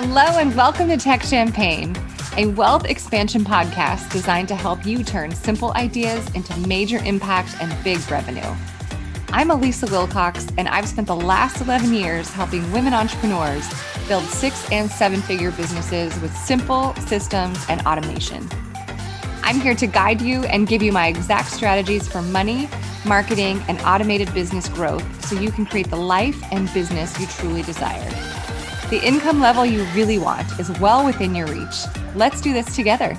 Hello, and welcome to Tech Champagne, a wealth expansion podcast designed to help you turn simple ideas into major impact and big revenue. I'm Alisa Wilcox, and I've spent the last 11 years helping women entrepreneurs build six and seven figure businesses with simple systems and automation. I'm here to guide you and give you my exact strategies for money, marketing, and automated business growth so you can create the life and business you truly desire. The income level you really want is well within your reach. Let's do this together.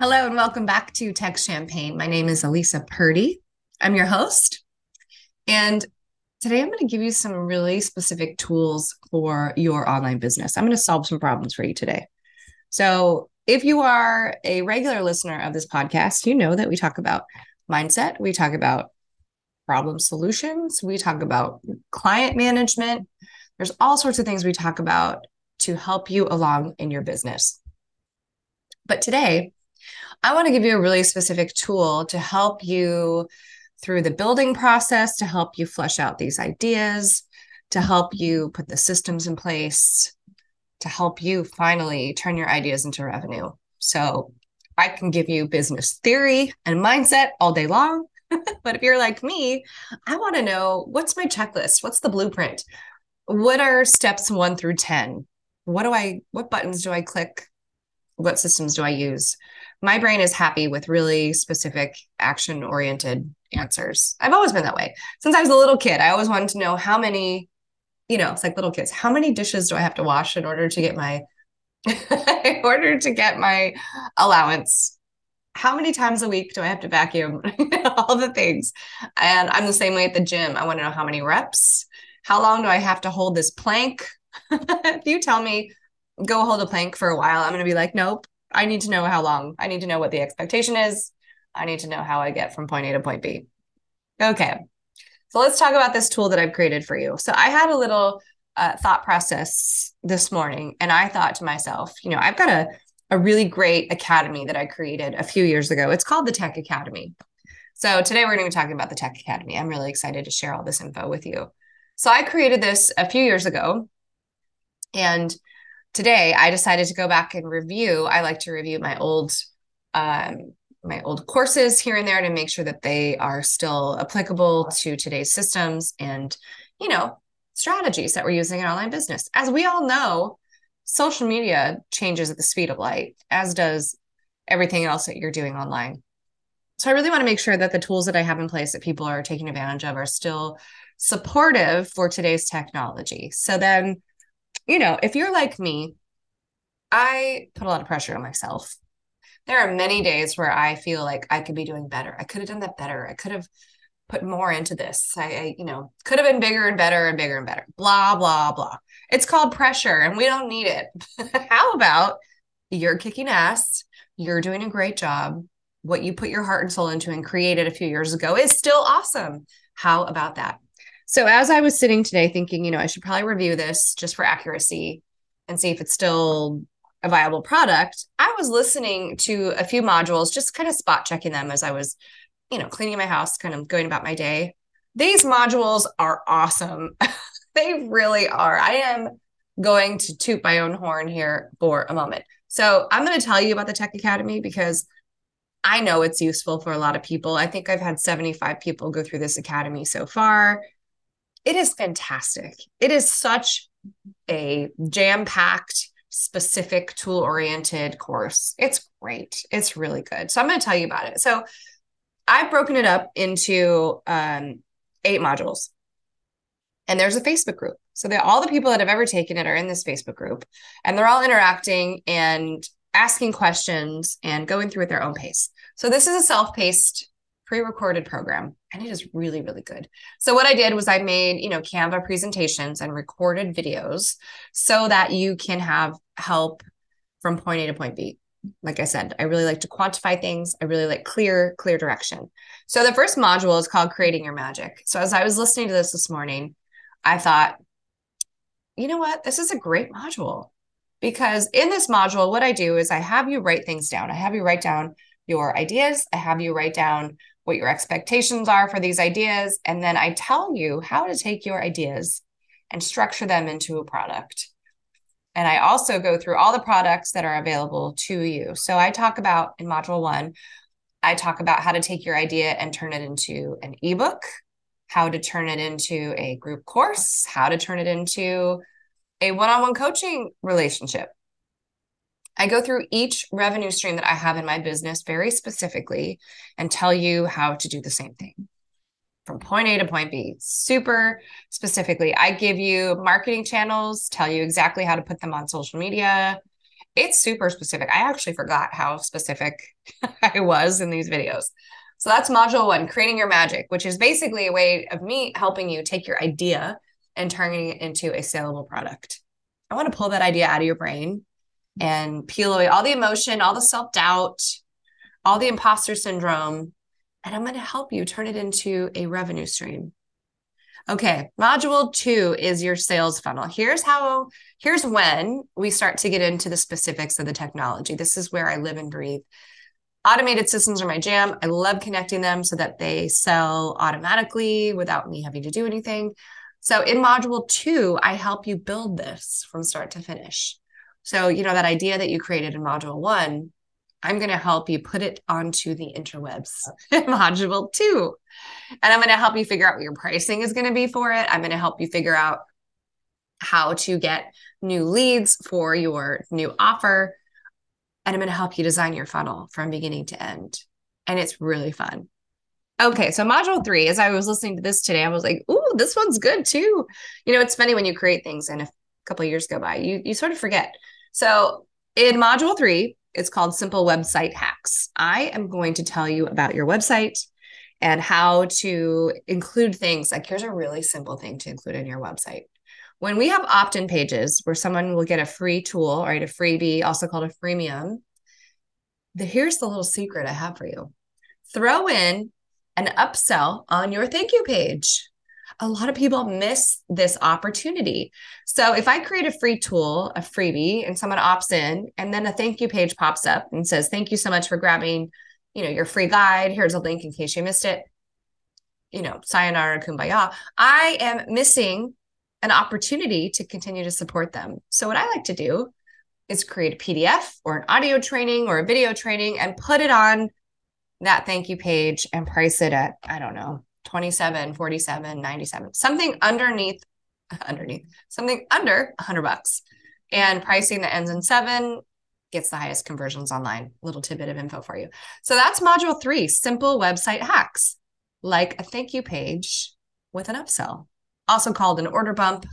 Hello, and welcome back to Tech Champagne. My name is Alisa Purdy. I'm your host. And today I'm going to give you some really specific tools for your online business. I'm going to solve some problems for you today. So, if you are a regular listener of this podcast, you know that we talk about mindset, we talk about problem solutions, we talk about client management, there's all sorts of things we talk about to help you along in your business. But today, I want to give you a really specific tool to help you through the building process, to help you flesh out these ideas, to help you put the systems in place, to help you finally turn your ideas into revenue. So I can give you business theory and mindset all day long. but if you're like me, I want to know what's my checklist? What's the blueprint? What are steps one through 10? What do I, what buttons do I click? What systems do I use? My brain is happy with really specific action oriented answers. I've always been that way. Since I was a little kid, I always wanted to know how many, you know, it's like little kids, how many dishes do I have to wash in order to get my, in order to get my allowance? How many times a week do I have to vacuum? All the things. And I'm the same way at the gym. I want to know how many reps how long do I have to hold this plank? if you tell me go hold a plank for a while, I'm going to be like, nope. I need to know how long. I need to know what the expectation is. I need to know how I get from point A to point B. Okay. So let's talk about this tool that I've created for you. So I had a little uh, thought process this morning, and I thought to myself, you know, I've got a, a really great academy that I created a few years ago. It's called the Tech Academy. So today we're going to be talking about the Tech Academy. I'm really excited to share all this info with you. So I created this a few years ago. And today I decided to go back and review. I like to review my old um, my old courses here and there to make sure that they are still applicable to today's systems and you know strategies that we're using in online business as we all know social media changes at the speed of light as does everything else that you're doing online so i really want to make sure that the tools that i have in place that people are taking advantage of are still supportive for today's technology. So then, you know, if you're like me, I put a lot of pressure on myself. There are many days where I feel like I could be doing better. I could have done that better. I could have put more into this. I, I, you know, could have been bigger and better and bigger and better. Blah, blah, blah. It's called pressure and we don't need it. How about you're kicking ass? You're doing a great job. What you put your heart and soul into and created a few years ago is still awesome. How about that? So as I was sitting today thinking, you know, I should probably review this just for accuracy and see if it's still a viable product, I was listening to a few modules, just kind of spot checking them as I was, you know, cleaning my house, kind of going about my day. These modules are awesome. they really are. I am going to toot my own horn here for a moment. So I'm going to tell you about the Tech Academy because I know it's useful for a lot of people. I think I've had 75 people go through this academy so far it is fantastic. It is such a jam packed, specific tool oriented course. It's great. It's really good. So I'm going to tell you about it. So I've broken it up into um, eight modules, and there's a Facebook group. So all the people that have ever taken it are in this Facebook group, and they're all interacting and asking questions and going through at their own pace. So this is a self-paced pre-recorded program and it is really really good. So what i did was i made you know canva presentations and recorded videos so that you can have help from point a to point b. Like i said i really like to quantify things. I really like clear clear direction. So the first module is called creating your magic. So as i was listening to this this morning i thought you know what? This is a great module. Because in this module what i do is i have you write things down. I have you write down your ideas. I have you write down what your expectations are for these ideas. And then I tell you how to take your ideas and structure them into a product. And I also go through all the products that are available to you. So I talk about in module one, I talk about how to take your idea and turn it into an ebook, how to turn it into a group course, how to turn it into a one on one coaching relationship. I go through each revenue stream that I have in my business very specifically and tell you how to do the same thing from point A to point B, super specifically. I give you marketing channels, tell you exactly how to put them on social media. It's super specific. I actually forgot how specific I was in these videos. So that's module one, creating your magic, which is basically a way of me helping you take your idea and turning it into a saleable product. I want to pull that idea out of your brain and peel away all the emotion, all the self doubt, all the imposter syndrome, and I'm going to help you turn it into a revenue stream. Okay, module two is your sales funnel. Here's how, here's when we start to get into the specifics of the technology. This is where I live and breathe. Automated systems are my jam. I love connecting them so that they sell automatically without me having to do anything. So in module two, I help you build this from start to finish. So, you know, that idea that you created in module one, I'm going to help you put it onto the interwebs module two. And I'm going to help you figure out what your pricing is going to be for it. I'm going to help you figure out how to get new leads for your new offer. And I'm going to help you design your funnel from beginning to end. And it's really fun. Okay, so module three, as I was listening to this today, I was like, ooh, this one's good too. You know, it's funny when you create things and a couple years go by, you you sort of forget. So in module three, it's called Simple Website Hacks. I am going to tell you about your website and how to include things like here's a really simple thing to include in your website. When we have opt in pages where someone will get a free tool, right? A freebie, also called a freemium, the, here's the little secret I have for you throw in an upsell on your thank you page a lot of people miss this opportunity. So if I create a free tool, a freebie, and someone opts in, and then a thank you page pops up and says, "Thank you so much for grabbing, you know, your free guide. Here's a link in case you missed it." You know, sayonara, kumbaya. I am missing an opportunity to continue to support them. So what I like to do is create a PDF or an audio training or a video training and put it on that thank you page and price it at I don't know 27, 47, 97, something underneath, underneath, something under 100 bucks. And pricing that ends in seven gets the highest conversions online. Little tidbit of info for you. So that's module three simple website hacks, like a thank you page with an upsell, also called an order bump,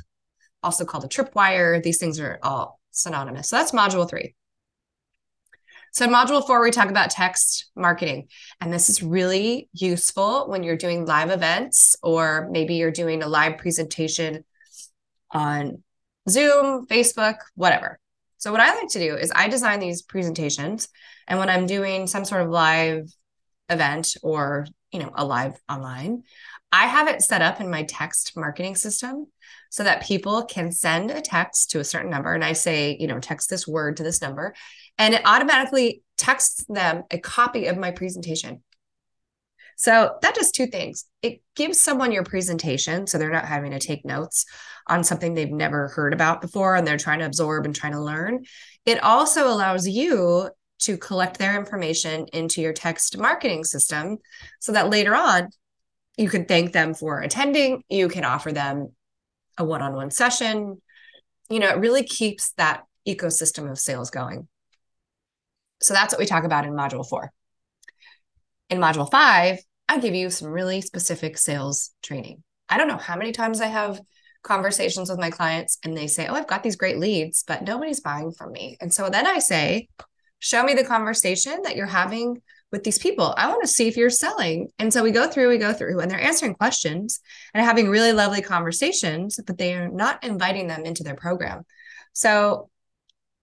also called a tripwire. These things are all synonymous. So that's module three. So, in module four, we talk about text marketing. And this is really useful when you're doing live events or maybe you're doing a live presentation on Zoom, Facebook, whatever. So, what I like to do is I design these presentations. And when I'm doing some sort of live event or you know a live online i have it set up in my text marketing system so that people can send a text to a certain number and i say you know text this word to this number and it automatically texts them a copy of my presentation. So that does two things. It gives someone your presentation so they're not having to take notes on something they've never heard about before and they're trying to absorb and trying to learn. It also allows you to collect their information into your text marketing system so that later on you can thank them for attending, you can offer them a one-on-one session. You know, it really keeps that ecosystem of sales going. So that's what we talk about in module four. In module five, I give you some really specific sales training. I don't know how many times I have conversations with my clients and they say, Oh, I've got these great leads, but nobody's buying from me. And so then I say, Show me the conversation that you're having with these people. I want to see if you're selling. And so we go through, we go through, and they're answering questions and having really lovely conversations, but they are not inviting them into their program. So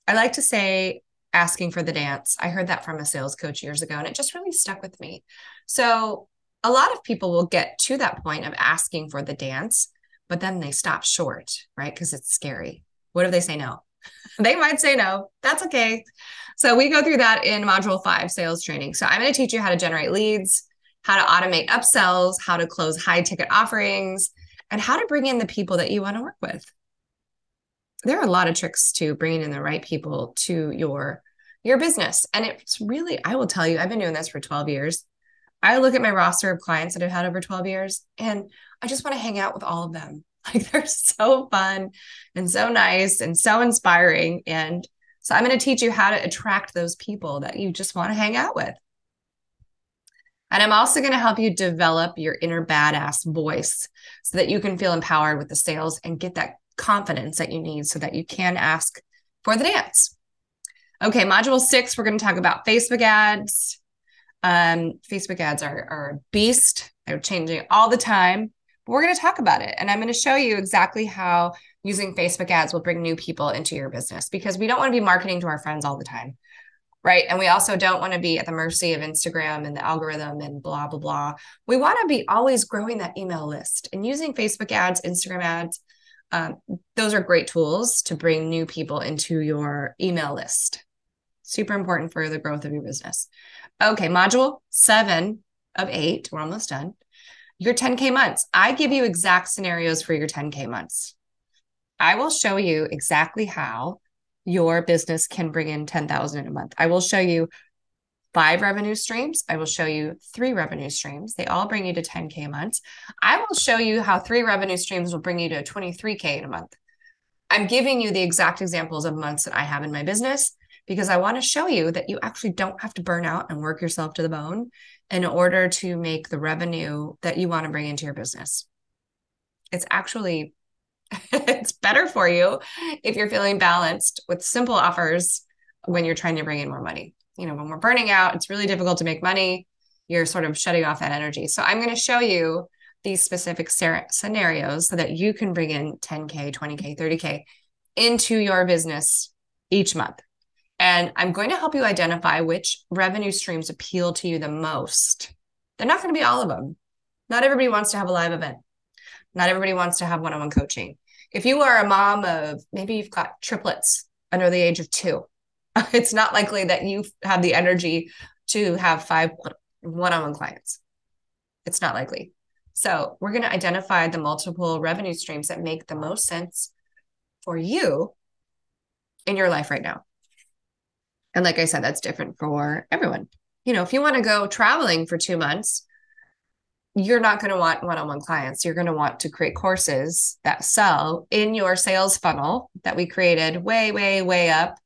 I like to say, asking for the dance. I heard that from a sales coach years ago and it just really stuck with me. So, a lot of people will get to that point of asking for the dance, but then they stop short, right? Because it's scary. What if they say no? they might say no. That's okay. So, we go through that in module five sales training. So, I'm going to teach you how to generate leads, how to automate upsells, how to close high ticket offerings, and how to bring in the people that you want to work with. There are a lot of tricks to bringing in the right people to your your business. And it's really, I will tell you, I've been doing this for 12 years. I look at my roster of clients that I've had over 12 years and I just want to hang out with all of them. Like they're so fun and so nice and so inspiring. And so I'm going to teach you how to attract those people that you just want to hang out with. And I'm also going to help you develop your inner badass voice so that you can feel empowered with the sales and get that confidence that you need so that you can ask for the dance. Okay, module six, we're going to talk about Facebook ads. Um, Facebook ads are, are a beast, they're changing all the time. But we're going to talk about it. And I'm going to show you exactly how using Facebook ads will bring new people into your business because we don't want to be marketing to our friends all the time. Right. And we also don't want to be at the mercy of Instagram and the algorithm and blah, blah, blah. We want to be always growing that email list and using Facebook ads, Instagram ads. Um, those are great tools to bring new people into your email list. Super important for the growth of your business. Okay, module seven of eight, we're almost done. Your 10K months. I give you exact scenarios for your 10K months. I will show you exactly how your business can bring in 10,000 in a month. I will show you five revenue streams. I will show you three revenue streams. They all bring you to 10K a month. I will show you how three revenue streams will bring you to 23K in a month. I'm giving you the exact examples of months that I have in my business because I want to show you that you actually don't have to burn out and work yourself to the bone in order to make the revenue that you want to bring into your business. It's actually it's better for you if you're feeling balanced with simple offers when you're trying to bring in more money. You know, when we're burning out, it's really difficult to make money. You're sort of shutting off that energy. So I'm going to show you these specific scenarios so that you can bring in 10K, 20K, 30K into your business each month. And I'm going to help you identify which revenue streams appeal to you the most. They're not going to be all of them. Not everybody wants to have a live event. Not everybody wants to have one on one coaching. If you are a mom of maybe you've got triplets under the age of two, it's not likely that you have the energy to have five one on one clients. It's not likely. So, we're going to identify the multiple revenue streams that make the most sense for you in your life right now. And like I said, that's different for everyone. You know, if you want to go traveling for two months, you're not going to want one on one clients. You're going to want to create courses that sell in your sales funnel that we created way, way, way up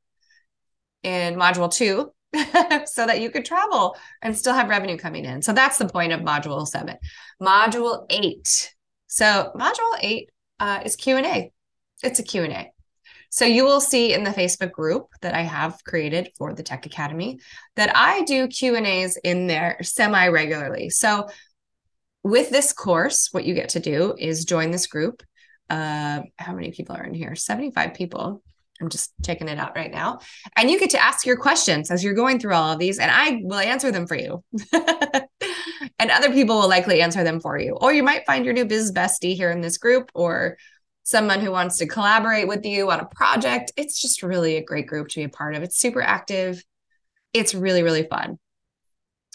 in module two so that you could travel and still have revenue coming in. So that's the point of module seven. Module eight. So module eight uh, is Q&A. It's a Q&A. So you will see in the Facebook group that I have created for the Tech Academy that I do Q&As in there semi regularly. So with this course, what you get to do is join this group. Uh, how many people are in here? 75 people. I'm just checking it out right now. And you get to ask your questions as you're going through all of these, and I will answer them for you. and other people will likely answer them for you. Or you might find your new biz bestie here in this group, or someone who wants to collaborate with you on a project. It's just really a great group to be a part of. It's super active. It's really, really fun.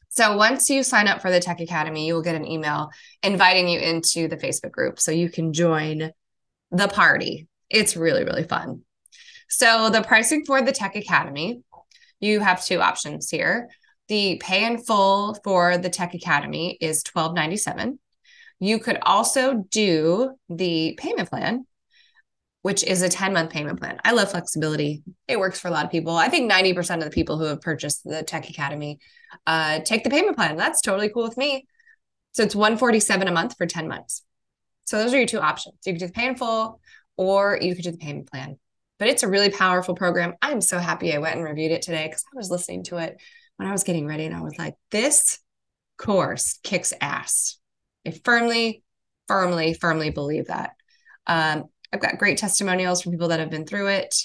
So once you sign up for the Tech Academy, you will get an email inviting you into the Facebook group so you can join the party. It's really, really fun. So the pricing for the Tech Academy, you have two options here. The pay in full for the Tech Academy is $12.97. You could also do the payment plan, which is a 10 month payment plan. I love flexibility. It works for a lot of people. I think 90% of the people who have purchased the Tech Academy uh, take the payment plan. That's totally cool with me. So it's 147 a month for 10 months. So those are your two options. You could do the pay in full or you could do the payment plan. But it's a really powerful program. I'm so happy I went and reviewed it today because I was listening to it when I was getting ready and I was like, this course kicks ass. I firmly, firmly, firmly believe that. Um, I've got great testimonials from people that have been through it.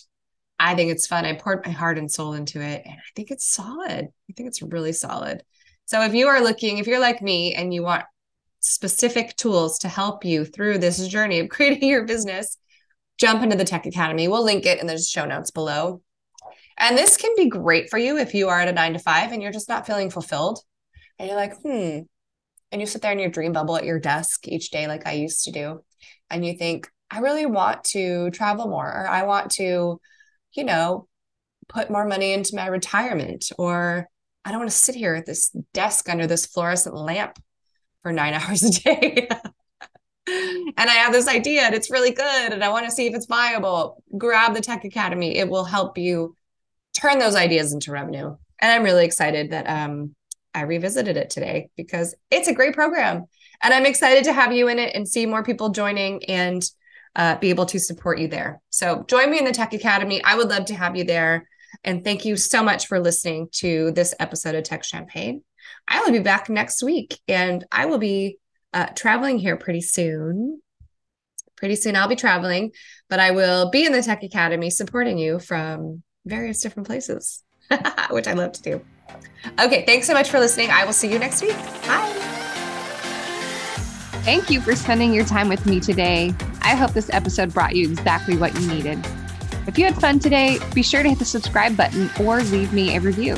I think it's fun. I poured my heart and soul into it, and I think it's solid. I think it's really solid. So if you are looking, if you're like me and you want specific tools to help you through this journey of creating your business, jump into the Tech Academy. We'll link it in the show notes below. And this can be great for you if you are at a nine to five and you're just not feeling fulfilled. And you're like, hmm, and you sit there in your dream bubble at your desk each day like I used to do and you think I really want to travel more, or I want to, you know, put more money into my retirement, or I don't want to sit here at this desk under this fluorescent lamp for nine hours a day. and I have this idea and it's really good and I want to see if it's viable. Grab the Tech Academy. It will help you turn those ideas into revenue. And I'm really excited that um, I revisited it today because it's a great program. And I'm excited to have you in it and see more people joining and uh, be able to support you there. So join me in the Tech Academy. I would love to have you there. And thank you so much for listening to this episode of Tech Champagne. I will be back next week and I will be uh, traveling here pretty soon. Pretty soon I'll be traveling, but I will be in the Tech Academy supporting you from various different places, which I love to do. Okay, thanks so much for listening. I will see you next week. Bye. Thank you for spending your time with me today. I hope this episode brought you exactly what you needed. If you had fun today, be sure to hit the subscribe button or leave me a review.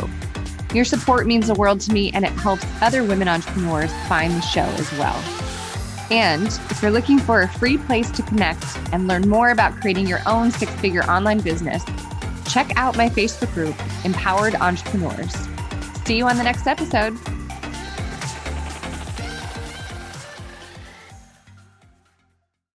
Your support means the world to me and it helps other women entrepreneurs find the show as well. And if you're looking for a free place to connect and learn more about creating your own six figure online business, check out my Facebook group, Empowered Entrepreneurs. See you on the next episode.